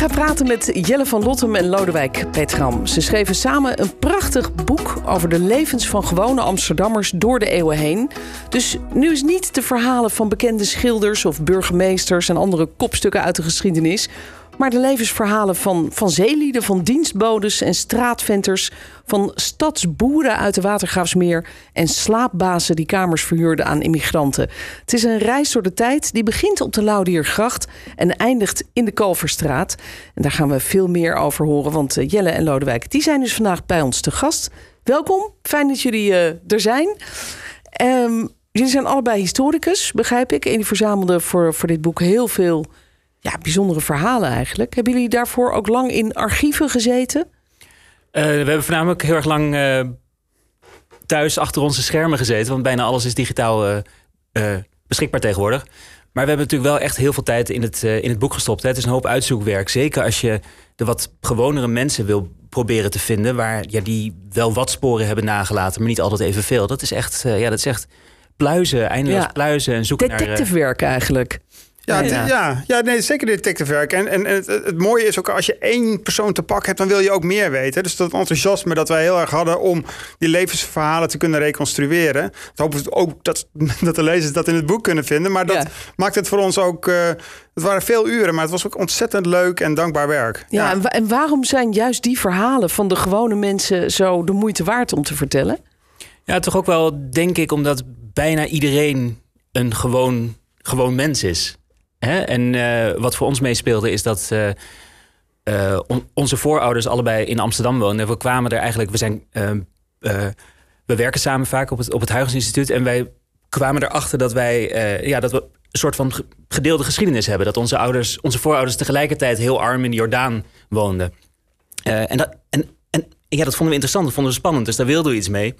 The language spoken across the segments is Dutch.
Ga praten met Jelle van Lottem en Lodewijk Petram. Ze schreven samen een prachtig boek over de levens van gewone Amsterdammers door de eeuwen heen. Dus nu is niet de verhalen van bekende schilders of burgemeesters en andere kopstukken uit de geschiedenis. Maar de levensverhalen van, van zeelieden, van dienstbodes en straatventers, van stadsboeren uit de Watergraafsmeer en slaapbazen die kamers verhuurden aan immigranten. Het is een reis door de tijd die begint op de Laudiergracht en eindigt in de Kalverstraat. En daar gaan we veel meer over horen, want eh, Jelle en Lodewijk die zijn dus vandaag bij ons te gast. Welkom, fijn dat jullie eh, er zijn. Ehm, jullie zijn allebei historicus, begrijp ik. En die verzamelden voor, voor dit boek heel veel ja, bijzondere verhalen eigenlijk. Hebben jullie daarvoor ook lang in archieven gezeten? Uh, we hebben voornamelijk heel erg lang uh, thuis achter onze schermen gezeten. Want bijna alles is digitaal uh, beschikbaar tegenwoordig. Maar we hebben natuurlijk wel echt heel veel tijd in het, in het boek gestopt. Hè. Het is een hoop uitzoekwerk. Zeker als je de wat gewonere mensen wil proberen te vinden. Waar ja, die wel wat sporen hebben nagelaten, maar niet altijd evenveel. Dat is echt, ja, dat is echt pluizen, eindeloos ja. pluizen en zoeken Detective naar... werk eigenlijk. Ja, ja. ja, ja nee, zeker detective werk. En, en het, het, mooie is ook als je één persoon te pak hebt, dan wil je ook meer weten. Dus dat enthousiasme dat wij heel erg hadden om die levensverhalen te kunnen reconstrueren. Dat hopen we ook dat, dat de lezers dat in het boek kunnen vinden. Maar dat ja. maakt het voor ons ook. Uh, het waren veel uren, maar het was ook ontzettend leuk en dankbaar werk. Ja, ja. en waarom zijn juist die verhalen van de gewone mensen zo de moeite waard om te vertellen? Ja, toch ook wel, denk ik, omdat bijna iedereen een gewoon, gewoon mens is. Hè? En uh, wat voor ons meespeelde is dat uh, on onze voorouders allebei in Amsterdam woonden. We kwamen er eigenlijk, we zijn, we werken samen vaak op het, op het Huygens En wij kwamen erachter dat wij, ja, dat we een soort van gedeelde geschiedenis hebben. Dat onze ouders, onze voorouders tegelijkertijd heel arm in Jordaan woonden. en, dat, en, en ja, dat vonden we interessant, dat vonden we spannend. Dus daar wilden we iets mee.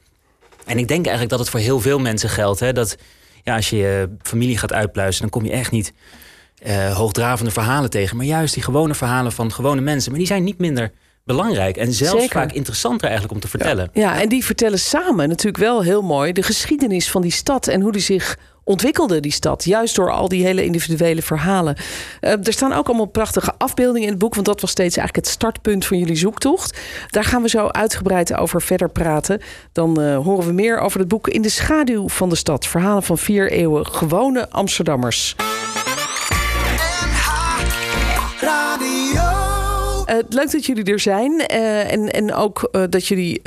En ik denk eigenlijk dat het voor heel veel mensen geldt. Hè, dat ja, als je je familie gaat uitpluizen, dan kom je echt niet uh, hoogdravende verhalen tegen. Maar juist die gewone verhalen van gewone mensen. Maar die zijn niet minder belangrijk. En zelfs Zeker. vaak interessanter eigenlijk om te vertellen. Ja. ja, en die vertellen samen natuurlijk wel heel mooi de geschiedenis van die stad. En hoe die zich ontwikkelde, die stad. Juist door al die hele individuele verhalen. Uh, er staan ook allemaal prachtige afbeeldingen in het boek. Want dat was steeds eigenlijk het startpunt van jullie zoektocht. Daar gaan we zo uitgebreid over verder praten. Dan uh, horen we meer over het boek In de schaduw van de stad. Verhalen van vier eeuwen gewone Amsterdammers. Uh, leuk dat jullie er zijn. Uh, en, en ook uh, dat jullie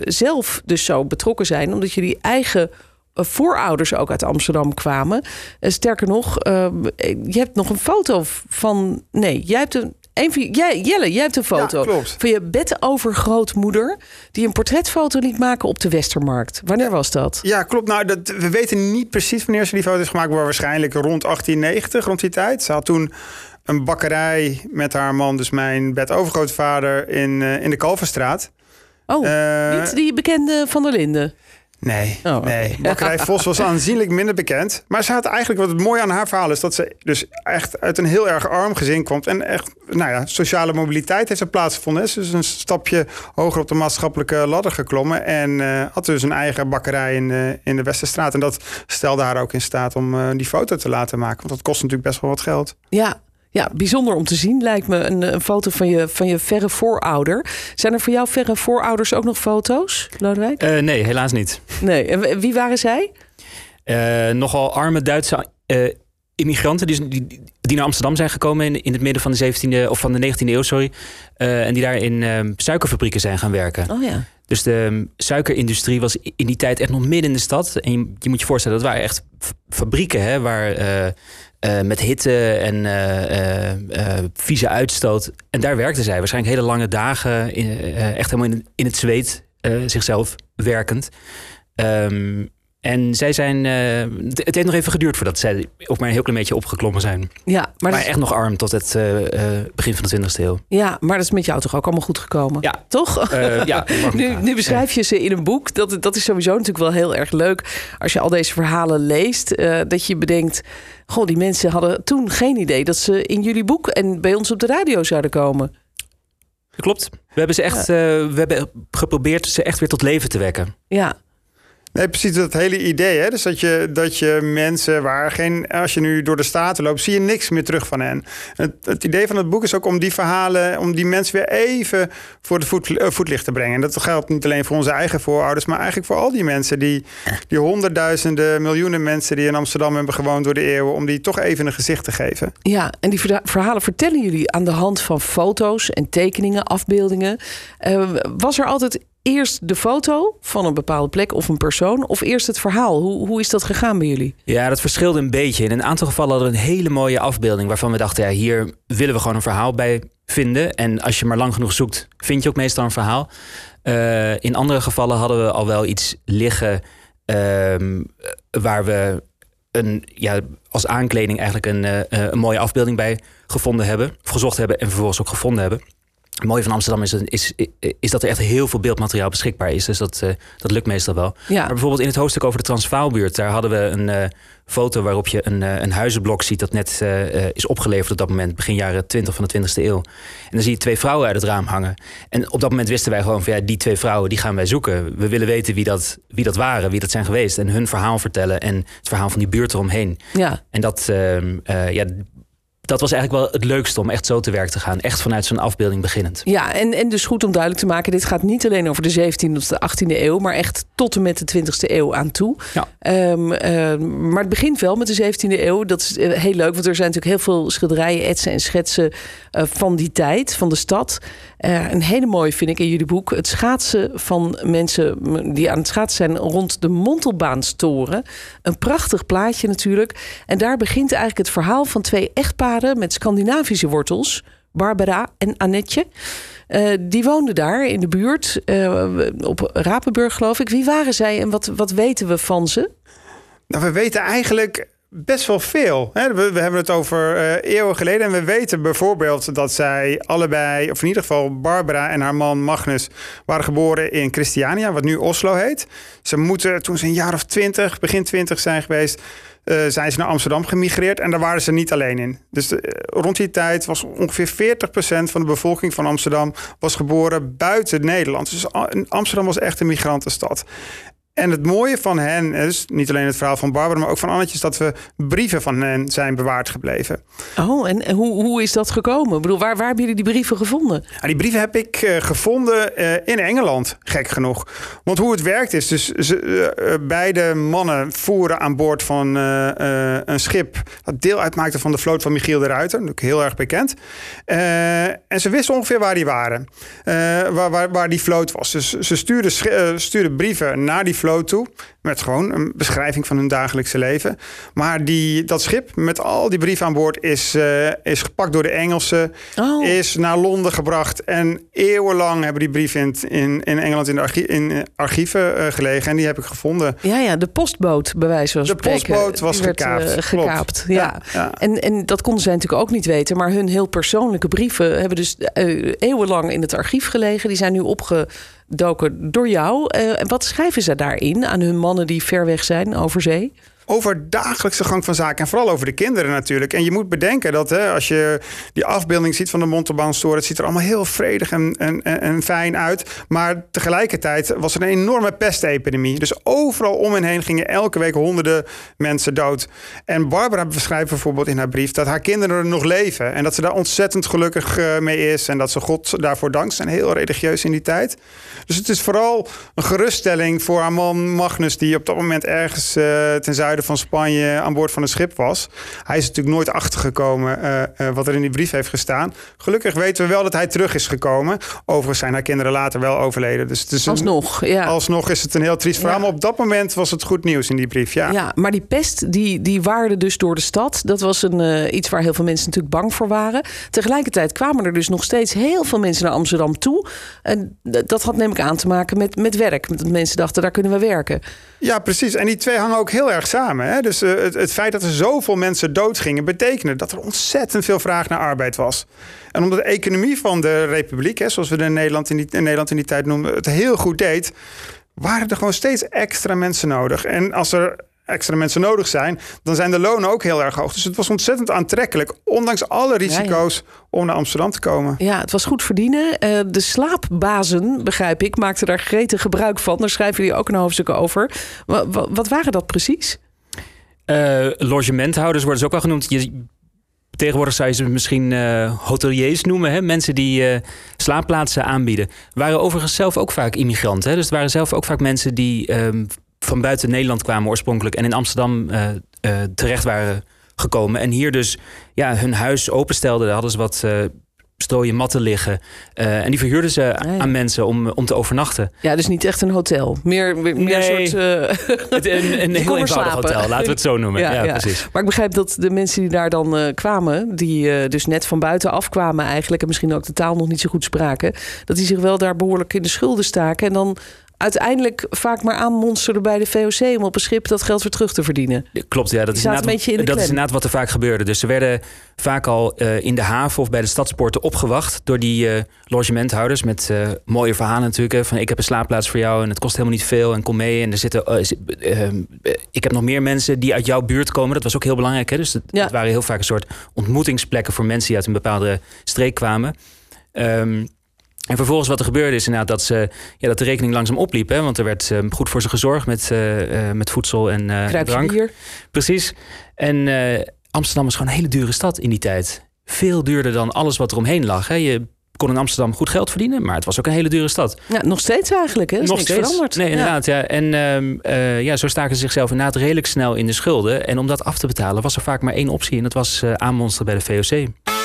zelf dus zo betrokken zijn. Omdat jullie eigen voorouders ook uit Amsterdam kwamen. sterker nog, je hebt nog een foto van... Nee, jij hebt een... Een van, jij, Jelle, jij hebt een foto ja, van je bedovergrootmoeder... die een portretfoto liet maken op de Westermarkt. Wanneer was dat? Ja, klopt. Nou, dat, we weten niet precies wanneer ze die foto heeft gemaakt... maar waarschijnlijk rond 1890, rond die tijd. Ze had toen een bakkerij met haar man, dus mijn bedovergrootvader, in, uh, in de Kalverstraat. Oh, uh, niet die bekende Van der Linden? Nee, oh, nee. Bakkerij Vos was aanzienlijk minder bekend. Maar ze had eigenlijk, wat het mooie aan haar verhaal is... dat ze dus echt uit een heel erg arm gezin komt. En echt, nou ja, sociale mobiliteit heeft er plaatsgevonden. Ze is een stapje hoger op de maatschappelijke ladder geklommen. En uh, had dus een eigen bakkerij in, uh, in de Westerstraat. En dat stelde haar ook in staat om uh, die foto te laten maken. Want dat kost natuurlijk best wel wat geld. Ja, ja, bijzonder om te zien lijkt me een, een, foto van je, van je verre voorouder. Zijn er voor jou verre voorouders ook nog foto's, Lodewijk? Uh, nee, helaas niet. Nee, en wie waren zij? Uh, nogal arme Duitse uh, immigranten die, die, die, naar Amsterdam zijn gekomen in, in het midden van de 17e of van de 19e eeuw, sorry. en die daar in suikerfabrieken zijn gaan werken. Oh ja. Dus de um, suikerindustrie was in die tijd echt nog midden in de stad. En je, je moet je voorstellen, dat waren echt fabrieken hè, waar uh, met hitte en vieze uitstoot. En daar werkten zij waarschijnlijk hele lange dagen, in, echt helemaal in, in het zweet, zichzelf werkend. Um, En zij zijn. Uh, het heeft nog even geduurd voordat zij ook maar een heel klein beetje opgeklommen zijn. Ja, maar, maar echt nog arm tot het uh, begin van de 20e eeuw. Ja, maar dat is met jou toch ook allemaal goed gekomen? Ja. Toch? ja. nu, nu, beschrijf je ze in een boek. Dat, dat is sowieso natuurlijk wel heel erg leuk. Als je al deze verhalen leest, dat je bedenkt. Goh, die mensen hadden toen geen idee dat ze in jullie boek en bij ons op de radio zouden komen. Klopt. We hebben ze echt, we hebben geprobeerd ze echt weer tot leven te wekken. Ja. Nee, precies dat hele idee. Hè? Dus dat je, dat je mensen waar geen. Als je nu door de staten loopt, zie je niks meer terug van hen. Het, het idee van het boek is ook om die verhalen, om die mensen weer even voor het uh, voetlicht te brengen. En dat geldt niet alleen voor onze eigen voorouders, maar eigenlijk voor al die mensen, die, die honderdduizenden, miljoenen mensen die in Amsterdam hebben gewoond door de eeuwen, om die toch even een gezicht te geven. Ja, en die verhalen vertellen jullie aan de hand van foto's en tekeningen, afbeeldingen. Uh, was er altijd eerst de foto van een bepaalde plek of een persoon of eerst het verhaal? Hoe, hoe is dat gegaan bij jullie? Ja, dat verschilde een beetje. In een aantal gevallen hadden we een hele mooie afbeelding waarvan we dachten, ja, hier willen we gewoon een verhaal bij vinden. En als je maar lang genoeg zoekt, vind je ook meestal een verhaal. Uh, in andere gevallen hadden we al wel iets liggen uh, waar we een, ja, als aankleding eigenlijk een, uh, een mooie afbeelding bij gevonden hebben, gezocht hebben en vervolgens ook gevonden hebben. Het mooie van Amsterdam is, is, is, dat er echt heel veel beeldmateriaal beschikbaar is. Dus dat, uh, dat lukt meestal wel. Ja. Maar bijvoorbeeld in het hoofdstuk over de Transvaalbuurt... daar hadden we een uh, foto waarop je een, uh, een huizenblok ziet... dat net is opgeleverd op dat moment, begin jaren 20 van de 20e eeuw. En dan zie je twee vrouwen uit het raam hangen. En op dat moment wisten wij gewoon van... ja, die twee vrouwen, die gaan wij zoeken. We willen weten wie dat, wie dat waren, wie dat zijn geweest... en hun verhaal vertellen en het verhaal van die buurt eromheen. Ja. En dat, ehm, ja, dat was eigenlijk wel het leukste om echt zo te werk te gaan. Echt vanuit zo'n afbeelding beginnend. Ja, en, en dus goed om duidelijk te maken: dit gaat niet alleen over de 17e of de 18e eeuw, maar echt tot en met de 20e eeuw aan toe. Ja. Um, uh, maar het begint wel met de 17e eeuw. Dat is uh, heel leuk, want er zijn natuurlijk heel veel schilderijen, etsen en schetsen uh, van die tijd, van de stad. Uh, een hele mooie vind ik in jullie boek. Het schaatsen van mensen die aan het schaatsen zijn rond de Montelbaanstoren. Een prachtig plaatje natuurlijk. En daar begint eigenlijk het verhaal van twee echtparen met Scandinavische wortels. Barbara en Annetje. Uh, die woonden daar in de buurt, uh, op Rapenburg geloof ik. Wie waren zij en wat, wat weten we van ze? Nou, we weten eigenlijk best wel veel. We, we hebben het over uh, eeuwen geleden. En we weten bijvoorbeeld dat zij allebei, of in ieder geval Barbara en haar man Magnus, waren geboren in Christiania, wat nu Oslo heet. Ze moeten toen ze een jaar of twintig, begin twintig zijn geweest, uh, zijn ze naar Amsterdam gemigreerd. En daar waren ze niet alleen in. Dus de, rond die tijd was ongeveer 40% van de bevolking van Amsterdam was geboren buiten Nederland. Dus Amsterdam was echt een migrantenstad. En het mooie van hen is niet alleen het verhaal van Barbara, maar ook van Annetje, is dat we brieven van hen zijn bewaard gebleven. Oh, en hoe, hoe is dat gekomen? Ik bedoel, waar, waar hebben jullie die brieven gevonden? Ja, die brieven heb ik uh, gevonden uh, in Engeland, gek genoeg. Want hoe het werkt is, dus ze, uh, beide mannen voeren aan boord van een schip dat deel uitmaakte van de vloot van Michiel de Ruiter, natuurlijk heel erg bekend. en ze wisten ongeveer waar die waren, waar, waar, waar, die vloot was. Dus ze stuurden, stuurden brieven naar die vloot toe. Met gewoon een beschrijving van hun dagelijkse leven. Maar die, dat schip met al die brieven aan boord is, uh, is gepakt door de Engelsen. Oh. Is naar Londen gebracht. En eeuwenlang hebben die brieven in, in, in Engeland in, de archie, in archieven uh, gelegen. En die heb ik gevonden. Ja, ja de postboot bij wijze van de spreken. De postboot was werd, gekaapt. Uh, gekaapt ja. Ja, ja. En, en dat konden zij natuurlijk ook niet weten. Maar hun heel persoonlijke brieven hebben dus eeuwenlang in het archief gelegen. Die zijn nu opge doken door jou. Uh, wat schrijven ze daarin aan hun mannen die ver weg zijn over zee? Over dagelijkse gang van zaken en vooral over de kinderen natuurlijk. En je moet bedenken dat hè, als je die afbeelding ziet van de Montalbaanstoren, het ziet er allemaal heel vredig en, en, en fijn uit. Maar tegelijkertijd was er een enorme pestepidemie. Dus overal om en heen gingen elke week honderden mensen dood. En Barbara beschrijft bijvoorbeeld in haar brief dat haar kinderen nog leven. En dat ze daar ontzettend gelukkig uh, mee is. En dat ze God daarvoor dankt. Ze zijn heel religieus in die tijd. Dus het is vooral een geruststelling voor haar man Magnus, die op dat moment ergens uh, ten zuiden zuiden van Spanje aan boord van een schip was. Hij is natuurlijk nooit achtergekomen uh, wat er in die brief heeft gestaan. Gelukkig weten we wel dat hij terug is gekomen. Overigens zijn haar kinderen later wel overleden. Dus het is alsnog, ja. Alsnog is het een heel triest verhaal. Maar op dat moment was het goed nieuws in die brief, ja. Ja, maar die pest die, die waarde dus door de stad. Dat was een, iets waar heel veel mensen natuurlijk bang voor waren. Tegelijkertijd kwamen er dus nog steeds heel veel mensen naar Amsterdam toe. En dat had neem ik aan te maken met, met werk. Dat mensen dachten, daar kunnen we werken. Ja, precies. En die twee hangen ook heel erg samen. Hè? Dus uh, het, het, feit dat er zoveel mensen doodgingen... betekende dat er ontzettend veel vraag naar arbeid was. En omdat de economie van de republiek... Hè, zoals we in Nederland in, die, in Nederland in die tijd noemden... het heel goed deed waren er gewoon steeds extra mensen nodig. En als er extra mensen nodig zijn, dan zijn de lonen ook heel erg hoog. Dus het was ontzettend aantrekkelijk, ondanks alle risico's, om naar Amsterdam te komen. Ja, het was goed verdienen. Uh, de slaapbazen, begrijp ik, maakten daar gretig gebruik van. Daar schrijven jullie ook een hoofdstuk over. Wat waren dat precies? Uh, logementhouders worden ze ook wel genoemd. Je, tegenwoordig zou je ze misschien uh, hoteliers noemen. Hè? Mensen die slaapplaatsen aanbieden. Waren overigens zelf ook vaak immigranten. Hè? Dus het waren zelf ook vaak mensen die ehm, van buiten Nederland kwamen oorspronkelijk en in Amsterdam terecht waren gekomen. En hier dus ja, hun huis openstelden. Daar hadden ze wat strooien matten liggen. Uh, en die verhuurden ze aan mensen om, om te overnachten. Ja, dus niet echt een hotel. Meer, meer nee, een soort... Uh, het, een, een heel eenvoudig hotel, laten we het zo noemen. ja, ja, precies. Maar ik begrijp dat de mensen die daar dan uh, kwamen... die dus net van buiten afkwamen eigenlijk... en misschien ook de taal nog niet zo goed spraken... dat die zich wel daar behoorlijk in de schulden staken... en dan uiteindelijk vaak maar aanmonsterde bij de VOC om op een schip dat geld weer terug te verdienen. Klopt, ja, dat, is inderdaad, dat is inderdaad wat er vaak gebeurde. Dus ze werden vaak al uh, in de haven of bij de stadspoorten opgewacht door die uh, logementhouders met uh, mooie verhalen natuurlijk. Van ik heb een slaapplaats voor jou en het kost helemaal niet veel en kom mee. En er zitten, ik heb nog meer mensen die uit jouw buurt komen. Dat was ook heel belangrijk. Hè? Dus het, ja. het waren heel vaak een soort ontmoetingsplekken voor mensen die uit een bepaalde streek kwamen. Um, en vervolgens wat er gebeurde is inderdaad dat, ze, ja, dat de rekening langzaam opliep. Hè? Want er werd uh, goed voor ze gezorgd met, uh, met voedsel en uh, drank. Bier. Precies. En Amsterdam was gewoon een hele dure stad in die tijd. Veel duurder dan alles wat er omheen lag. Hè? Je kon in Amsterdam goed geld verdienen, maar het was ook een hele dure stad. Ja, nog steeds eigenlijk. Hè? nog steeds veranderd. Nee, inderdaad. Ja. En uh, ja, zo staken ze zichzelf inderdaad redelijk snel in de schulden. En om dat af te betalen was er vaak maar één optie. En dat was uh, aanmonsteren bij de VOC.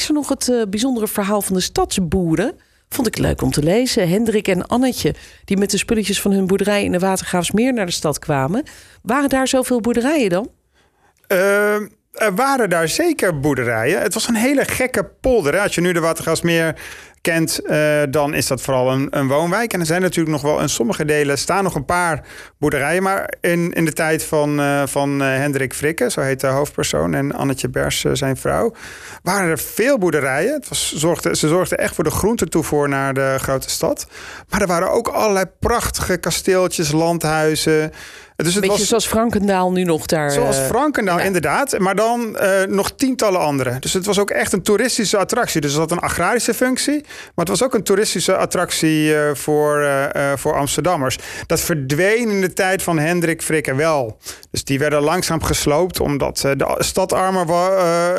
Is er nog het uh, bijzondere verhaal van de stadsboeren. Vond ik leuk om te lezen. Hendrik en Annetje, die met de spulletjes van hun boerderij in de Watergraafsmeer naar de stad kwamen. Waren daar zoveel boerderijen dan? Uh, er waren daar zeker boerderijen. Het was een hele gekke polder. Als je nu de Watergraafsmeer kent, uh, dan is dat vooral een, een, woonwijk. En er zijn natuurlijk nog wel in sommige delen staan nog een paar boerderijen. Maar in, in de tijd van, uh, van uh, Hendrik Frikke, zo heet de hoofdpersoon, en Annetje Bers, zijn vrouw, waren er veel boerderijen. Het was, zorgde, ze zorgden echt voor de groentetoevoer naar de grote stad. Maar er waren ook allerlei prachtige kasteeltjes, landhuizen. Dus het Beetje was, zoals Frankendaal nu nog daar. Zoals eh, Frankendaal, inderdaad. Maar dan uh, nog tientallen andere. Dus het was ook echt een toeristische attractie. Dus het had een agrarische functie. Maar het was ook een toeristische attractie uh, voor, voor Amsterdammers. Dat verdween in de tijd van Hendrik Frikke wel. Dus die werden langzaam gesloopt. Omdat de stad armer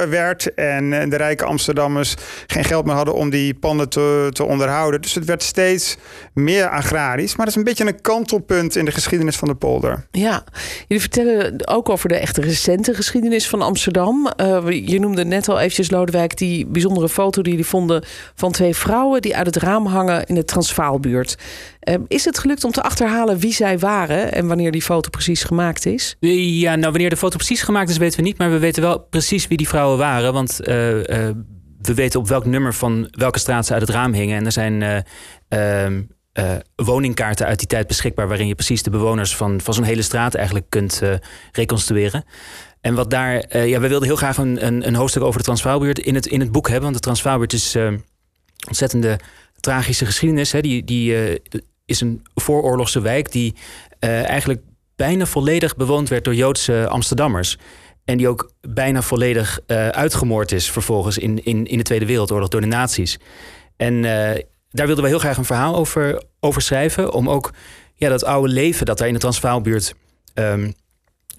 werd. En de rijke Amsterdammers geen geld meer hadden om die panden te, te onderhouden. Dus het werd steeds meer agrarisch. Maar dat is een beetje een kantelpunt in de geschiedenis van de polder. Ja, jullie vertellen ook over de echte recente geschiedenis van Amsterdam. Uh, je noemde net al eventjes, Lodewijk, die bijzondere foto die jullie vonden van twee vrouwen die uit het raam hangen in de Transvaalbuurt. Uh, is het gelukt om te achterhalen wie zij waren en wanneer die foto precies gemaakt is? Ja, nou, wanneer de foto precies gemaakt is, weten we niet, maar we weten wel precies wie die vrouwen waren. Want uh, we weten op welk nummer van welke straat ze uit het raam hingen. En er zijn ehm, uh, woningkaarten uit die tijd beschikbaar, waarin je precies de bewoners van, van zo'n hele straat eigenlijk kunt uh, reconstrueren. En wat daar, uh, ja, we wilden heel graag een, een, een, hoofdstuk over de Transvaalbuurt in het, in het boek hebben, want de Transvaalbuurt is ontzettende tragische geschiedenis. Hè. Die, die is een vooroorlogse wijk die eigenlijk bijna volledig bewoond werd door Joodse Amsterdammers. En die ook bijna volledig uitgemoord is vervolgens in, in, in de Tweede Wereldoorlog door de nazi's. En daar wilden we heel graag een verhaal over, over schrijven. Om ook ja, dat oude leven dat daar in de Transvaalbuurt um,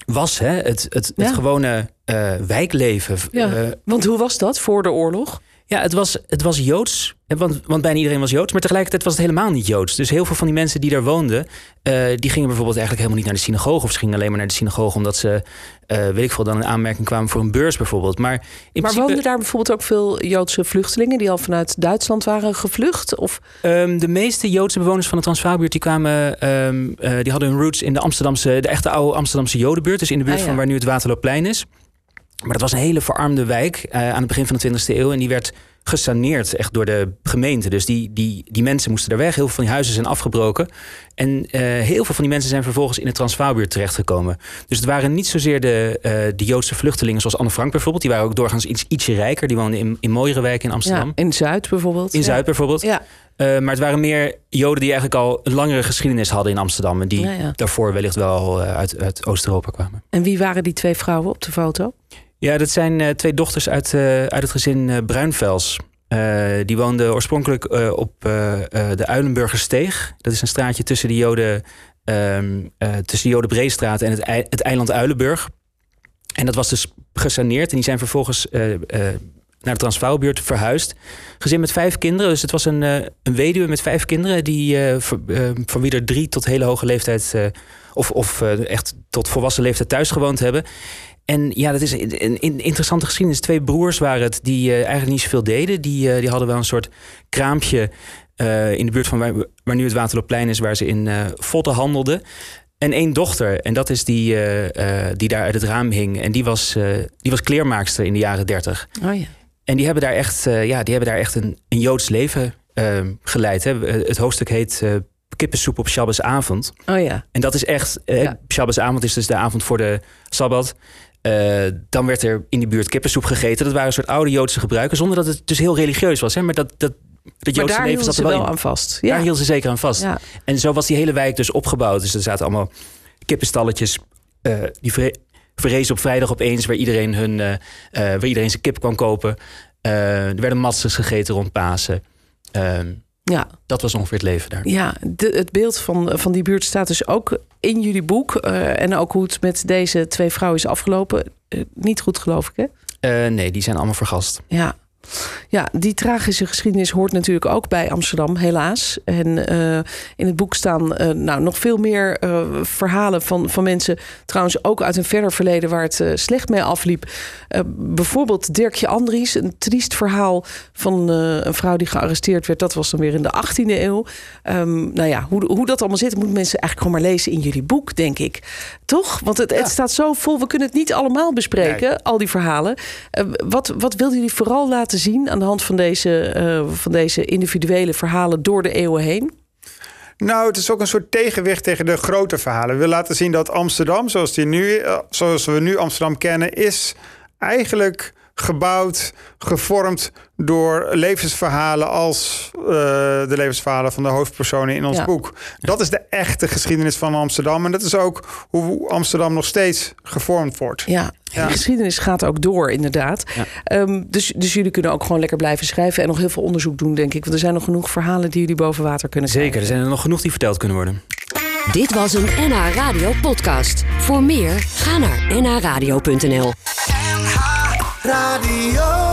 was. Hè? Het, het, het gewone uh, wijkleven. Ja, uh, want hoe was dat voor de oorlog? Ja, het was, het was Joods, want, want bijna iedereen was Joods. Maar tegelijkertijd was het helemaal niet Joods. Dus heel veel van die mensen die daar woonden... Uh, die gingen bijvoorbeeld eigenlijk helemaal niet naar de synagoge... of ze gingen alleen maar naar de synagoge omdat ze, uh, weet ik veel... dan een aanmerking kwamen voor een beurs bijvoorbeeld. Maar, in maar principe, woonden daar bijvoorbeeld ook veel Joodse vluchtelingen... die al vanuit Duitsland waren gevlucht? Of? Um, de meeste Joodse bewoners van de Transvaalbuurt... die, kwamen, um, uh, die hadden hun roots in de Amsterdamse... de echte oude Amsterdamse Jodenbuurt. Dus in de buurt ah, ja. van waar nu het Waterloopplein is. Maar dat was een hele verarmde wijk aan het begin van de 20e eeuw. En die werd gesaneerd echt door de gemeente. Dus die, die, die mensen moesten daar weg. Heel veel van die huizen zijn afgebroken. En uh, heel veel van die mensen zijn vervolgens in de Transvaalbuurt terechtgekomen. Dus het waren niet zozeer de, uh, de Joodse vluchtelingen zoals Anne Frank bijvoorbeeld. Die waren ook doorgaans iets, ietsje rijker. Die woonden in, in mooiere wijken in Amsterdam. Ja, in Zuid bijvoorbeeld. In ja. Zuid bijvoorbeeld. Ja. Uh, maar het waren meer Joden die eigenlijk al een langere geschiedenis hadden in Amsterdam. En die ja. daarvoor wellicht wel uit, uit Oost-Europa kwamen. En wie waren die twee vrouwen op de foto? Ja, dat zijn uh, twee dochters uit, uh, uit het gezin uh, Bruinvels. die woonden oorspronkelijk op de Uilenburgersteeg. Dat is een straatje tussen de Joden, um, tussen de Breestraat en het, het eiland Uilenburg. En dat was dus gesaneerd. En die zijn vervolgens naar de Transvaalbuurt verhuisd. Gezin met vijf kinderen. Dus het was een, een weduwe met vijf kinderen. Die, van wie er drie tot hele hoge leeftijd... of, of echt tot volwassen leeftijd thuis gewoond hebben. En ja, dat is een, interessante geschiedenis. Twee broers waren het die uh, eigenlijk niet zoveel deden. Die, uh, die hadden wel een soort kraampje uh, in de buurt van waar, waar, nu het Waterloopplein is, waar ze in votten handelden. En één dochter, en dat is die, die daar uit het raam hing. En die was, die was kleermaakster in de jaren dertig. Oh ja. En die hebben daar echt, ja, die hebben daar echt een, een Joods leven geleid. Hè. Het hoofdstuk heet kippensoep op Shabbosavond. Oh ja. En dat is echt, ja. Shabbosavond is dus de avond voor de Sabbat. Uh, dan werd er in die buurt kippensoep gegeten. Dat waren een soort oude Joodse gebruiken, zonder dat het dus heel religieus was. Hè? Maar dat, dat, dat Joodse maar leven zat er wel, aan vast. Ja. Daar hielden ze zeker aan vast. Ja. En zo was die hele wijk dus opgebouwd. Dus er zaten allemaal kippenstalletjes. Uh, die vre verrezen op vrijdag opeens, waar iedereen, hun, uh, waar iedereen zijn kip kwam kopen. er werden matzes gegeten rond Pasen. Ja. Dat was ongeveer het leven daar. Ja, de, het beeld van, van die buurt staat dus ook in jullie boek. Uh, en ook hoe het met deze twee vrouwen is afgelopen. Uh, niet goed, geloof ik, hè? Uh, nee, die zijn allemaal vergast. Ja. Ja, die tragische geschiedenis hoort natuurlijk ook bij Amsterdam, helaas. En uh, in het boek staan uh, nou, nog veel meer uh, verhalen van, van mensen, trouwens ook uit een verder verleden waar het slecht mee afliep. bijvoorbeeld Dirkje Andries, een triest verhaal van een vrouw die gearresteerd werd. Dat was dan weer in de 18e eeuw. Um, nou ja, hoe, hoe dat allemaal zit, moeten mensen eigenlijk gewoon maar lezen in jullie boek, denk ik. Toch? Want het, ja. het staat zo vol, we kunnen het niet allemaal bespreken, nee. al die verhalen. wat, wat wilden jullie vooral laten zien aan de hand van deze, uh, van deze individuele verhalen door de eeuwen heen? Nou, het is ook een soort tegenwicht tegen de grote verhalen. We laten zien dat Amsterdam, zoals, die nu, zoals we nu Amsterdam kennen, is eigenlijk gebouwd, gevormd door levensverhalen als uh, de levensverhalen van de hoofdpersonen in ons ja. boek. Dat is de echte geschiedenis van Amsterdam. En dat is ook hoe Amsterdam nog steeds gevormd wordt. Ja, ja. de geschiedenis gaat ook door, inderdaad. Ja. Um, dus, dus jullie kunnen ook gewoon lekker blijven schrijven en nog heel veel onderzoek doen, denk ik. Want er zijn nog genoeg verhalen die jullie boven water kunnen Zeker, krijgen. er zijn er nog genoeg die verteld kunnen worden. Dit was een NH Radio podcast. Voor meer, ga naar nhradio.nl Radio.